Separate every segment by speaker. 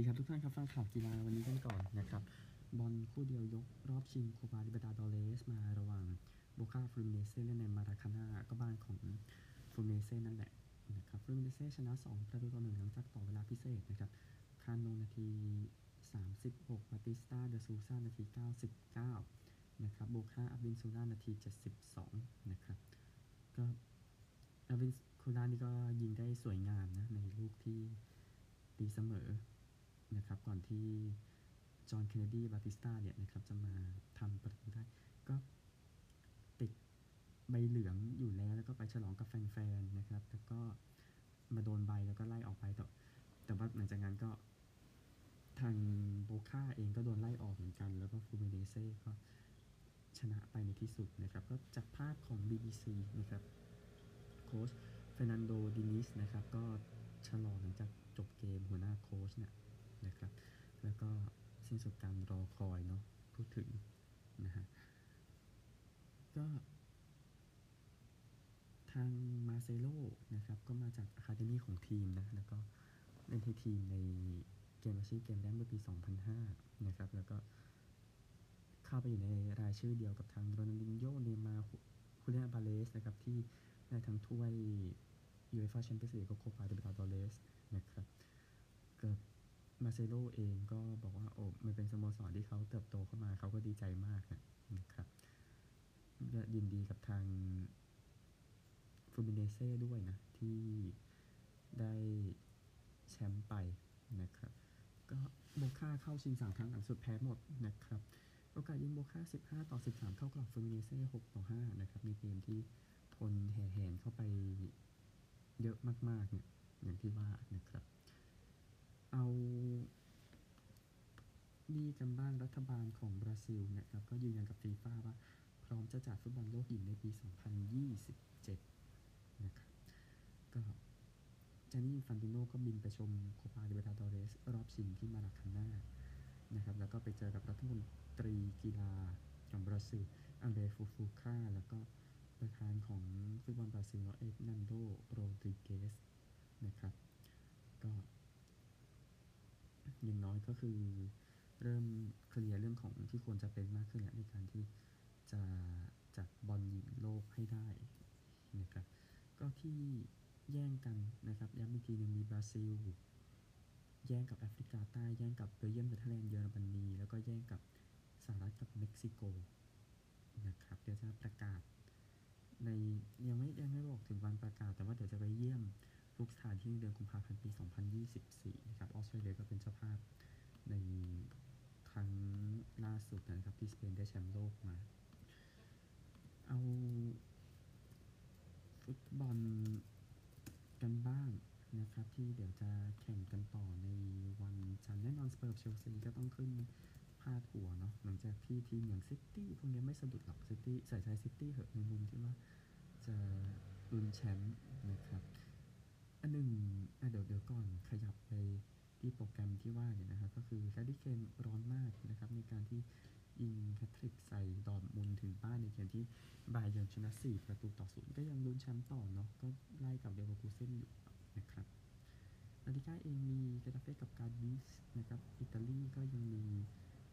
Speaker 1: ดีครับทุกท่านครับฟังข่าวกีฬาวันนี้กันก่อนนะครับบอลคู่เดียวยกรอบชิงโคปาลิเบร์ตาดอเรสมาระหว่างโบคาฟลูมิเนเซ่เล่นในมาราคาน่าก็บ้านของฟลูมิเนเซ่นั่นแหละนะครับฟลูมิเนเซ่ชนะ 2 ประตูต่อหนึ่งหลังจากต่อเวลาพิเศษนะครับคาโนนาที 36บาติสตาเดซูซานาที 99 นะครับโบคาอัดวินกูลานาที 72 นะครับก็อัดวินซูลานี่ก็ยิงได้สวยงามนะในลูกที่ตีเสมอ นะครับก่อนที่จอห์นเคนเนดีบาติสตาเนี่ยนะครับจะมาทำประตูได้ ก็ติดใบเหลืองอยู่แล้ว แล้วก็ไปฉลองกับแฟนๆนะครับ แล้วก็มาโดนใบแล้วก็ไล่ออกไปแต่แต่ว่าหลังจากนั้นก็ทางโบค่าเองก็โดนไล่ออกเหมือนกัน แล้วก็ฟูเมเนเซ่ก็ชนะไปในที่สุดนะครับ ก็จากภาพของ BBC นะครับโค้ชเฟร์นันโดดินิซนะครับ ก็ฉลองหลังจากจบเกมหัวหน้าโค้ชเนี่ย นะครับ แล้วก็สิ้นสุดการรอคอยเนาะพูดถึงนะฮะก็ทางมาร์เซโลนะครับ ก็มาจาก academy ของทีมนะ แล้วก็เล่นให้ทีมในเกมอาชีพเกมแรกเมื่อปี 2005 นะครับ แล้วก็เข้าไปอยู่ในรายชื่อเดียวกับทางโรนัลดินโญเนมาร์ฮูเลียนอัลวาเรสนะครับ ที่ได้ทั้งถ้วยยูเอฟ่าแชมเปี้ยนส์ลีกกับโคปาลิเบร์ตาดอเรสนะครับ มาร์เซโลเองก็บอกว่าโอ้มันเป็นสโมสรที่เขาเติบโตเข้ามาเขาก็ดีใจมากนะครับก็ยินดีกับทางฟลูมิเนเซ่ด้วยนะ ที่ได้แชมป์ไปนะครับ ก็โบค่าเข้าชิงสามครั้งหลังสุดแพ้หมดนะครับ โอกาสยิงโบค่า 15 ต่อ 13เท่ากับฟูมิเนเซ่ 6 ต่อ 5 นะครับ ในเกมที่ทนแห่แหนเข้าไปเยอะมากๆเนี่ยอย่างที่ว่านะครับ เอาดีกันบ้างรัฐบาลของบราซิลนะครับ ก็ยืนยันกับฟีฟ่าว่า พร้อมจะจัดฟุตบอลโลกหญิงในปี 2027 นะครับ ก็จานนี่อินฟันติโนก็บินไปชมโคปาลิเบร์ตาดอเรส รอบชิงที่มาราคาน่านะครับ แล้วก็ไปเจอกับรัฐมนตรีกีฬาของบราซิลอังเดรฟูฟูคาแล้วก็ประธานของฟุตบอลบราซิลเอดนัลโดโรดริเกสนะครับ ก็ อย่างน้อยก็คือเริ่มเคลียร์เรื่องของที่ควรจะเป็นมากขึ้นแล้วในการที่จะจัดบอลหญิงโลกให้ได้นะครับ ก็ที่แย่งกันนะครับย้ำอีกทีหนึ่งมีบราซิล แย่งกับแอฟริกาใต้แย่งกับเบลเยียมเนเธอร์แลนด์เยอรมนีแล้วก็แย่งกับสหรัฐกับเม็กซิโกนะครับเดี๋ยวจะประกาศในยังไม่ยังไม่บอกถึงวันประกาศ แต่ว่าเดี๋ยวจะไปเยี่ยม ทุกสถานที่เดือนกุมภาพันธ์ปี 2024 นะครับ ออสเตรเลียก็เป็นเจ้าภาพในครั้งล่าสุดนะครับ ที่สเปนได้แชมป์โลกมา เอาฟุตบอลกันบ้างนะครับ ที่เดี๋ยวจะแข่งกันต่อในวันจันทร์แน่นอนสเปอร์เชลซีก็ต้องขึ้นพาดหัวเนาะหลังจากที่ทีมอย่างซิตี้พวกนี้ไม่สะดุดหรอกซิตี้ใส่ใจซิตี้เหอะในมุมที่ว่าจะลุ้นแชมป์นะครับ อันหนึ่งเดี๋ยวเดี๋ยวก่อนขยับไปที่โปรแกรมที่ว่าเนี่ยนะครับก็คือแฮร์รี่เคนร้อนมากนะครับในการที่ยิงแฮตทริกใส่ดอร์ทมุนถึงบ้านในเกมที่บาเยิร์นชนะ 4 ประตูต่อศูนย์ก็ยังลุ้นแชมป์ต่อเนาะก็ไล่กับเลเวอร์คูเซนอยู่นะครับลาลิกาเองมีเกตาเฟ่กับกาดิซนะครับอิตาลีก็ยังมี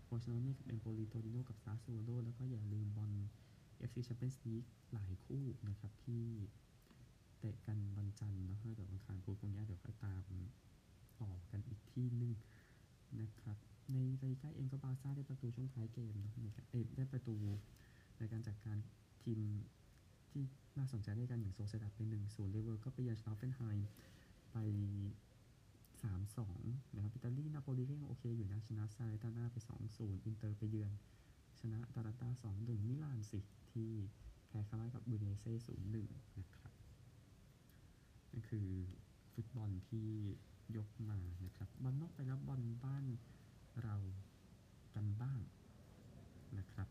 Speaker 1: โฟรซิโนเน่กับเอมโปลีโตริโนกับซาสซูโอโลแล้วก็อย่าลืมบอล AFC Champions League หลายคู่นะครับที่ เตะกันวันจันทร์นะแล้วเดี๋ยววันอังคารพุธพวกนี้เดี๋ยวค่อยตามต่อกันอีกทีหนึ่งนะครับ ในรายการเองก็บาร์ซ่าได้ประตูช่วงท้ายเกมนะในการเอยได้ประตูในการจัดการทีมที่น่าสนใจด้วยกันอย่างโซเซดัดเป็นหนึ่งศูนย์เลเวอร์ก็ไปเยือนชนะฮอฟเฟนไฮม์ไปสามสองนะครับอิตาลีนาโปลีก็ยังโอเคอยู่นะชนะซาแลร์นิตาน่าไปสองศูนย์อินเตอร์ไปเยือน ชนะตาราตาสองหนึ่งมิลานสิที่แพ้คาร่ากับบูเนเซ่ศูนย์หนึ่งนะครับ นั่นคือฟุตบอลที่ยกมานะครับบอลนอกไปแล้วบอลบ้านเรากันบ้างนะครับ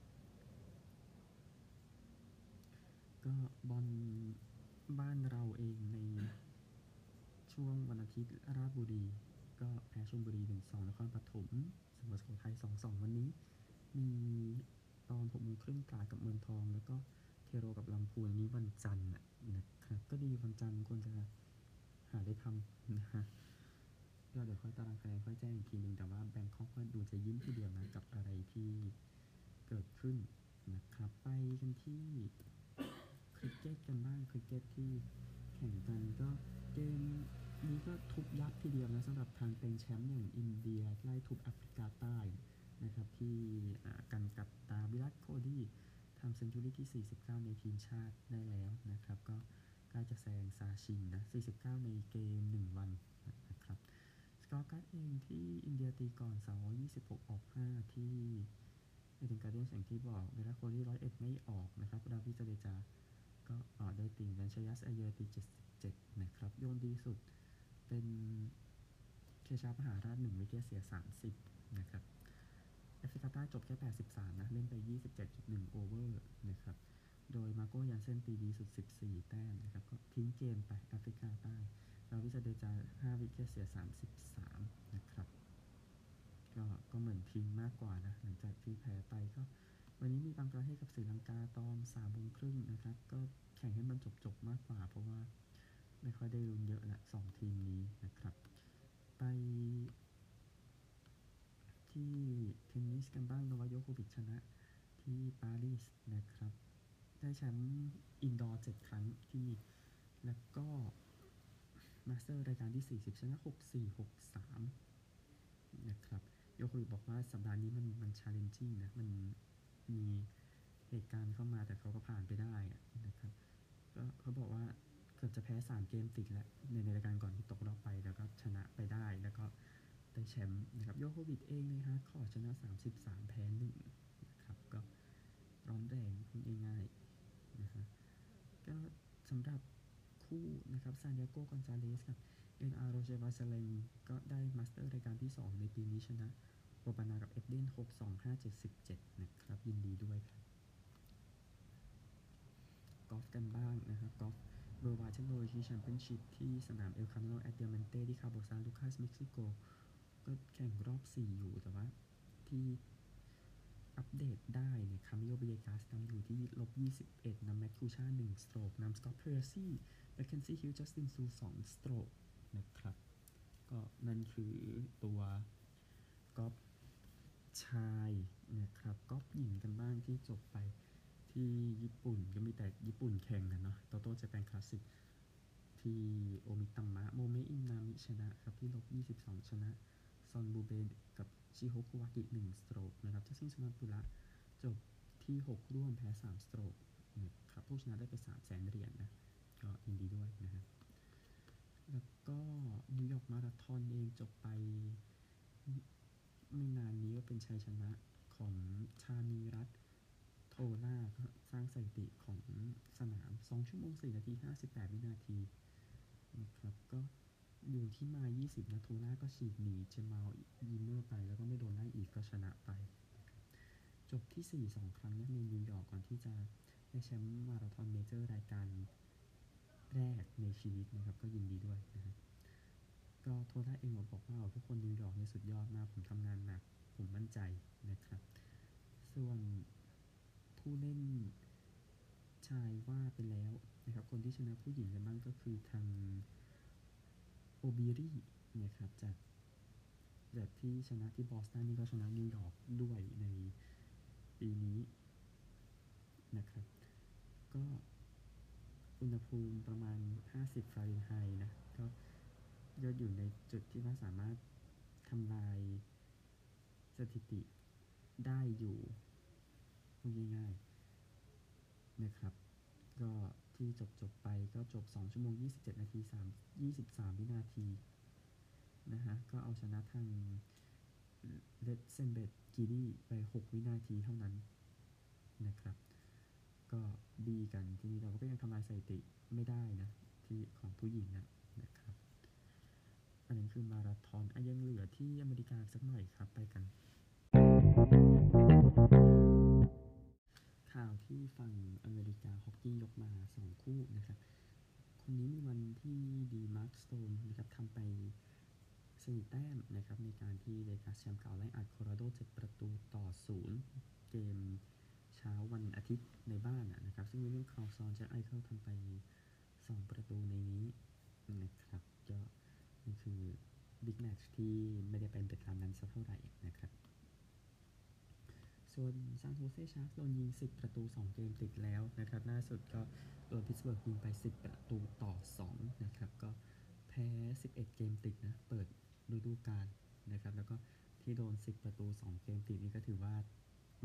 Speaker 1: ก็บอลบ้านเราเองในช่วงวันอาทิตย์ราชบุรี ก็แพ้ชลบุรี 1-2นครปฐมเสมอสุโขทัย2-2 วันนี้ มีตอน6โมงครึ่งตราดกับเมืองทองแล้วก็ เทโรกับลำพูนนี้วันจันทร์น่ะครับ ก็ดีวันจันทร์ควรจะหาได้ทำนะฮะก็เดี๋ยวค่อยตารางคะแนนค่อยแจ้งอีกทีหนึ่งแต่ว่าแบงคอกก็ดูจะยิ้มทีเดียวนะ กับอะไรที่เกิดขึ้นนะครับ ไปกันที่คริกเก็ตกันบ้างคริกเก็ตที่แข่งกันก็เกมนี้ก็ทุบยับทีเดียวนะสำหรับทางเป็นแชมป์อย่างอินเดียไล่ทุบแอฟริกาใต้นะครับที่กันกับตาวิรัตโคดี้ ทำเซนจูรี่ที่ 49 ในทีมชาติได้แล้วนะครับ ก็ใกล้จะแซงซาชินนะ 49 ในเกม 1 วันนะครับสกอร์การ์ดเองที่อินเดียตีก่อน 226 ออก 5 ที่เอเดนการ์เดียนอย่างที่บอกเวลาโคลี่ร้อยเอ็ดไม่ออกนะครับดาวิดเจเดจา ก็ออกได้ตีกันเชรยาสไอเยอร์ตี 77 นะครับ โยนดีสุดเป็นเคชาฟมหาราช1 wicket เสีย 30 นะครับ แอฟริกาใต้จบแค่ 83 นะ เล่นไป 27.1 over นะครับ โดยมาร์โกยันเซนตีดีสุด 14 แต้มนะครับ ก็ทิ้งเกมไปแอฟริกาใต้ราวินทราจาเดจา 5 wicket เสีย 33 นะครับ ก็ก็เหมือนทิ้งมากกว่านะ หลังจากที่แพ้ไปก็ วันนี้มีบังกลาเทศกับศรีลังกาตอน3โมงครึ่งนะครับ ก็แข่งให้มันจบๆมากกว่า เพราะว่าไม่ค่อยได้ลุ้นเยอะละสองทีมนี้นะครับ ไปที่ เทนนิสกันบ้างโนวัคยอโควิชชนะที่ปารีสนะครับ ได้แชมป์ indoor 7ครั้งที่ แล้วก็ Masters รายการที่ 40 ชนะ 6 4 6 3 นะครับ โยโควิชบอกว่าสัปดาห์นี้มันมัน challenging นะ มันมีเหตุการณ์เข้ามาแต่เขาก็ผ่านไปได้อะนะครับ ก็เขาบอกว่าเกือบจะแพ้ 3 เกมติดแล้วในในรายการก่อนที่ตกรอบไป แล้วก็ชนะไปได้แล้วก็ ได้แชมป์นะครับโยโควิชเองใน hard court ชนะ 33 แพ้1นะครับก็ร้อนแรงพูดง่ายๆนะฮะก็สำหรับคู่นะครับซานติอโกกอนซาเลสกับเอ็นอาร์โรเจวาเซเลนก็ได้มาสเตอร์รายการที่ 2 ในปีนี้ชนะโรบานากับเอ็ดเดน62577 นะครับ ยินดีด้วยครับกอล์ฟกันบ้างนะครับกอล์ฟเวอร์วาเทคโนโลยีแชมเปี้ยนชิพที่สนามเอลคามิโนแอดเดียมันเต้ที่คาโบซานลูคัสเม็กซิโก ก็แข่งรอบ 4 อยู่แต่ว่าที่อัปเดตได้เนี่ยคามิโอเบเยกาสนำอยู่ที่ลบ21นำแมคคูชา1สโตรกนำสกอตเพรซี่แมคเคนซี่ฮิลจัสตินซู2สโตรกนะครับ ก็นั่นคือตัวกอล์ฟชายนะครับกอล์ฟหญิงกันบ้างที่จบไปที่ญี่ปุ่นก็มีแต่ญี่ปุ่นแข่งกันเนาะโตโต้จะเป็นคลาสสิกที่โอมิตัมมะโมเมอินนามิชนะครับ ที่ลบ22 ชนะ ซอนบูเบนกับชิโฮคุวากิ1สโตรกนะครับเจสซินสมาปุระจบที่ 6 ร่วมแพ้ 3 สโตรกนะครับผู้ชนะได้ไป 3 แสนเหรียญนนะก็ยินดีด้วยนะฮะแล้วก็นิวยอร์กมาราธอนเองจบไปไม่นานนี้ก็เป็นชัยชนะของชานีรัตโทล่าสร้างสถิติของสนาม 2 ชั่วโมง 4 นาที 58 วินาทีนะครับก็ อยู่ที่มา 20นะโทล่าก็ฉีกหนีเจมาลยิมเมอร์ไป แล้วก็ไม่โดนไล่อีกก็ชนะไป จบที่ 4 2 ครั้งนะในนิวยอร์กก่อนที่จะได้แชมป์มาราธอนเมเจอร์รายการแรกในชีวิตนะครับ ก็ยินดีด้วยนะก็โทล่าเองบอกว่าทุกคนนิวยอร์กนี่สุดยอดมาก ผมทำงานหนัก ผมมั่นใจนะครับ ส่วนผู้เล่นชายว่าไปแล้วนะครับ คนที่ชนะผู้หญิงกันบ้างก็คือทาง โอบิรีนะครับจากจากที่ชนะที่บอสตันนี่ก็ชนะนิวยอร์กด้วยในปีนี้นะครับ ก็อุณหภูมิประมาณ 50 ฟาเรนไฮต์นะ ก็ยอดอยู่ในจุดที่ว่าสามารถทำลายสถิติได้อยู่พูดง่ายๆนะครับ ก็ ที่จบจบไปก็จบ 2 ชั่วโมง 27 นาที3 23 วินาทีนะฮะ ก็เอาชนะทางเลดเซนเบตกีดีไป 6 วินาทีเท่านั้นนะครับ ก็ดีกันทีนี้เราก็ยังทำลายสถิติไม่ได้นะที่ของผู้หญิงนะนะครับ อันนั้คือมาราธอนอยังเหลือที่อเมริกาสักหน่อยครับไปกัน ข่าวที่ฝั่งอเมริกาฮอกกี้ยกมา 2 คู่นะครับ คนนี้มีวันที่ดีมาร์คสโตนนะครับทำไปสี่แต้มนะครับในการที่เวกัสแชมป์เก่าไล่อัดโคโลราโด 7 ประตูต่อศูนย์เกมเช้าวันอาทิตย์ในบ้านนะครับ ซึ่งวิลเลียมคาร์ลสันแจ็คไอเคิลทำไป 2 ประตูในนี้นะครับก็นี่คือบิ๊กแมตช์ที่ไม่ได้เป็นไปตามนั้นสักเท่าไหร่นะครับ ส่วนซานโฮเซชาร์กโดนยิง 10 ประตู 2 เกมติดแล้วนะครับล่าสุดก็โดนพิตสเบิร์กยิงไป 10 ประตูต่อ 2 นะครับ ก็แพ้ 11 เกมติดนะ เปิดฤดูกาลนะครับ แล้วก็ที่โดน 10 ประตู 2 เกมติดนี่ก็ถือว่า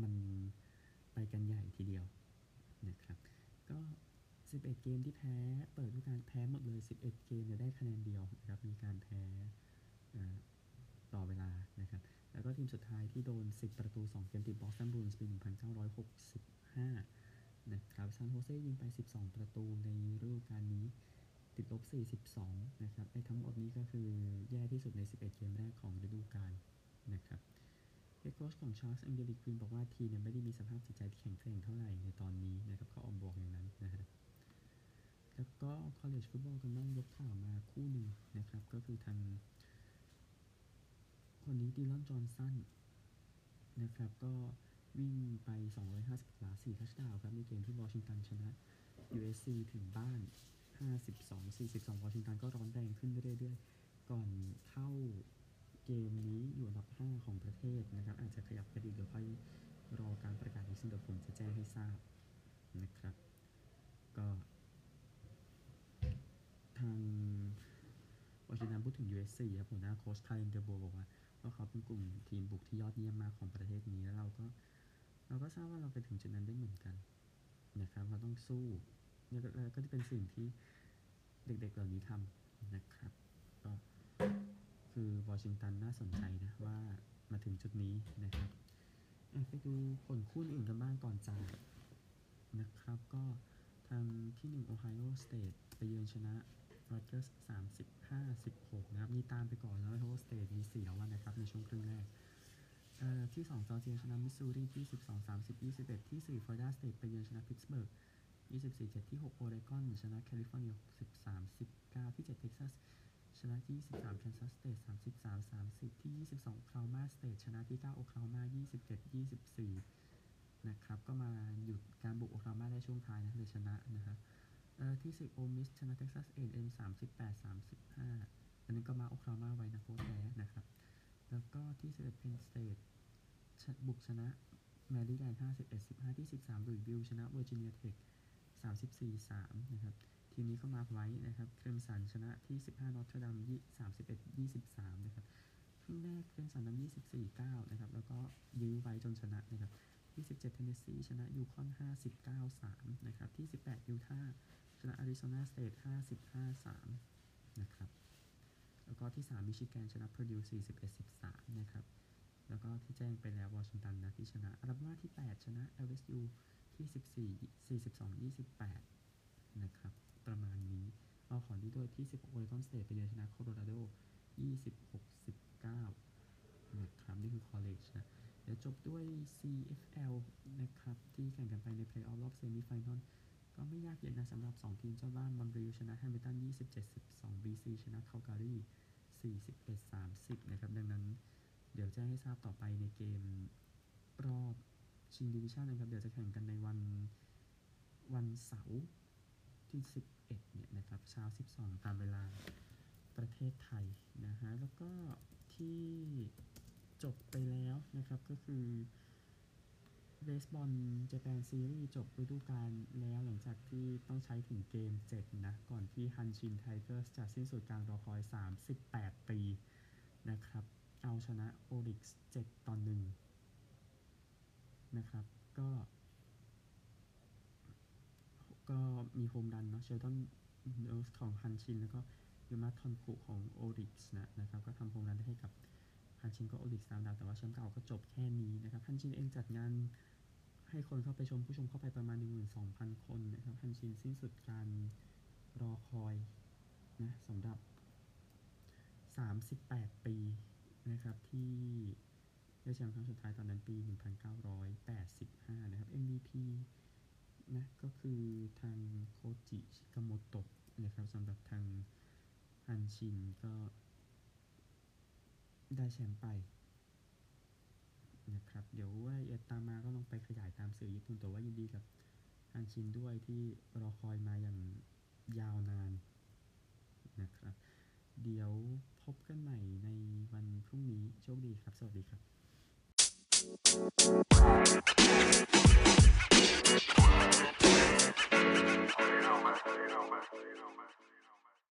Speaker 1: มันไปกันใหญ่ทีเดียวนะครับ ก็ 11 เกมที่แพ้ เปิดฤดูกาลแพ้หมดเลย 11 เกมเนี่ยได้คะแนนเดียวนะครับ มีการแพ้ต่อเวลานะครับ แล้วก็ทีมสุดท้ายที่โดน 10 ประตู 2 เกมติดบอสตันบรูอินส์ปี 1965 นะครับซานโฮเซยิงไป 12 ประตูในฤดูกาลนี้ ติดลบ 42 นะครับไอ้ทั้งหมดนี้ก็คือแย่ที่สุดใน 11 เกมแรกของฤดูกาลนะครับเฮดโค้ชของชาร์คส์เดวิดควินน์บอกว่าทีมเนี่ยไม่ได้มีสภาพจิตใจที่แข็งแกร่งเท่าไหร่ในตอนนี้นะครับเขาออกบอกอย่างนั้นนะฮะแล้วก็ college football กันบ้างยกข่าวมาคู่หนึ่งนะครับ ก็คือทาง คนนี้ดิลอนจอห์นสันนะครับ ก็วิ่งไป 250หลา4ทัชดาวครับ ในเกมที่วอชิงตันชนะ USC ถึงบ้าน 52-42วอชิงตันก็ร้อนแรงขึ้นเรื่อยๆ ก่อนเข้าเกมนี้อยู่อันดับ 5 ของประเทศนะครับ อาจจะขยับกระดิกเดี๋ยวค่อยรอการประกาศอีกซึ่งเดี๋ยวผมจะแจ้งให้ทราบ พูดถึง USC ครับหัวหน้าโค้ชคาร์เรนเดอร์โบบอกว่าว่าเขาเป็นกลุ่มทีมบุกที่ยอดเยี่ยมมากของประเทศนี้แล้วเราก็เราก็ทราบว่าเราไปถึงจุดนั้นได้เหมือนกันนะครับเราต้องสู้แล้วก็จะเป็นสิ่งที่เด็กๆเหล่านี้ทำนะครับก็คือวอชิงตันน่าสนใจนะว่ามาถึงจุดนี้นะครับไปดูผลคู่อื่นกันบ้างก่อนจากนะครับก็ทางที่หนึ่งโอไฮโอสเตทไปเยือนชนะ รัตเกอร์สสามสิบห้าสิบหกนะครับนี่ตามไปก่อนแล้วโอไฮโอสเตทมีสี่แล้ววันนะครับ ในช่วงครึ่งแรกที่2จอร์เจียชนะมิสซูรีที่ 12 30 21 ที่ 4 ฟลอริดาสเตทไปเยือนชนะพิตต์สเบิร์ก24 7 ที่ 6 โอเรกอน ชนะแคลิฟอร์เนีย13 19 ที่ 7 เท็กซัส ชนะที่23แคนซัสสเตท33 30 ที่ 22 โอคลาโฮมาสเตทชนะที่ 9 โอคลาโฮมา27 24 นะครับ ก็มาหยุดการบุกโอคลาโฮมาได้ช่วงท้ายนะเลยชนะนะครับ ที่ 10 โอลมิสชนะเท็กซัสเอแอนด์เอ็ม38 35อันนี้ก็มาโอคลาโฮมาไว้นะโค้ชแพ้นะครับ แล้วก็ที่11เพนสเตทบุกชนะแมรี่แลนด์51 15ที่13ลุยวิลชนะเวอร์จิเนียเทค34 3นะครับ ทีมนี้เข้ามาไว้นะครับเคลมสันชนะที่15นอตเทรอดาม31 23นะครับครึ่งแรกเคลมสันนำ24 9นะครับ แล้วก็ยื้อไว้จนชนะนะครับ ที่17เทนเนสซีชนะยูคอน59 3นะครับที่ 18ยูทาห์ชนะอาริโซนาสเตท55 3นะครับแล้วก็ที่ 3 มิชิแกนชนะเพอร์ดิว41 13นะครับแล้วก็ที่แจ้งไปแล้ววอชิงตันนะที่ชนะอาราบาที่ 8 ชนะ LSU ที่ 14 42 28นะครับประมาณนี้เอาขอนี้ด้วยที่ 16โอเรกอนสเตทไปเยือนชนะโคโลราโด26 19นะครับนี่คือ college นะ เดี๋ยวจบด้วย CFL นะครับ ที่แข่งกันไปในเพลย์ออฟรอบ semi-final ก็ไม่ยากเย็นนะสำหรับ 2 ทีมเจ้าบ้านมอนทรีออลชนะแฮมิลตัน 27-12 BC ชนะคาลการี41-30 นะครับ ดังนั้นเดี๋ยวแจ้งให้ทราบต่อไปในเกมรอบชิงดิวิชั่นนะครับ เดี๋ยวจะแข่งกันในวันวันเสาร์ที่ 11 เนี่ยนะครับเช้า 12 ตามเวลาประเทศไทยนะฮะ แล้วก็ที่จบไปแล้ว นะครับ ก็คือเบสบอลเจแปนซีรีส์จบฤดูกาลแล้วหลังจากที่ต้องใช้ถึงเกม 7 นะ ก่อนที่ฮันชินไทเกอร์สจะสิ้นสุดการรอคอย 38 ปีนะครับ เอาชนะโอริกส์7ต่อ1นะครับ ก็ ก็มีโฮมรันเนาะเชลตันเอิร์สของฮันชิน แล้วก็ยูมาทอนคุของโอริกส์นะนะครับ ชินก็โอริกสามดาวแต่ว่าแชมป์เก่าก็จบแค่นี้นะครับฮันชินเองจัดงานให้คนเข้าไปชมผู้ชมเข้าไปประมาณ 12,000 คนนะครับฮันชินสิ้นสุดการรอคอยนะสำหรับ 38 ปีนะครับที่ได้แชมป์ครั้งสุดท้ายตอนนั้นปี 1985 นะครับ MVP นะก็คือทางโคจิชิกาโมโตะนะครับสำหรับทางฮันชินก็ ได้แชมป์ไปนะครับเดี๋ยวว่าเอีตามมาก็ลองไปขยายตามสื่อญี่ปุ่นแต่ว่ายินดีกับอันชินด้วยที่รอคอยมาอย่างยาวนานนะครับ เดี๋ยวพบกันใหม่ในวันพรุ่งนี้โชคดีครับ สวัสดีครับ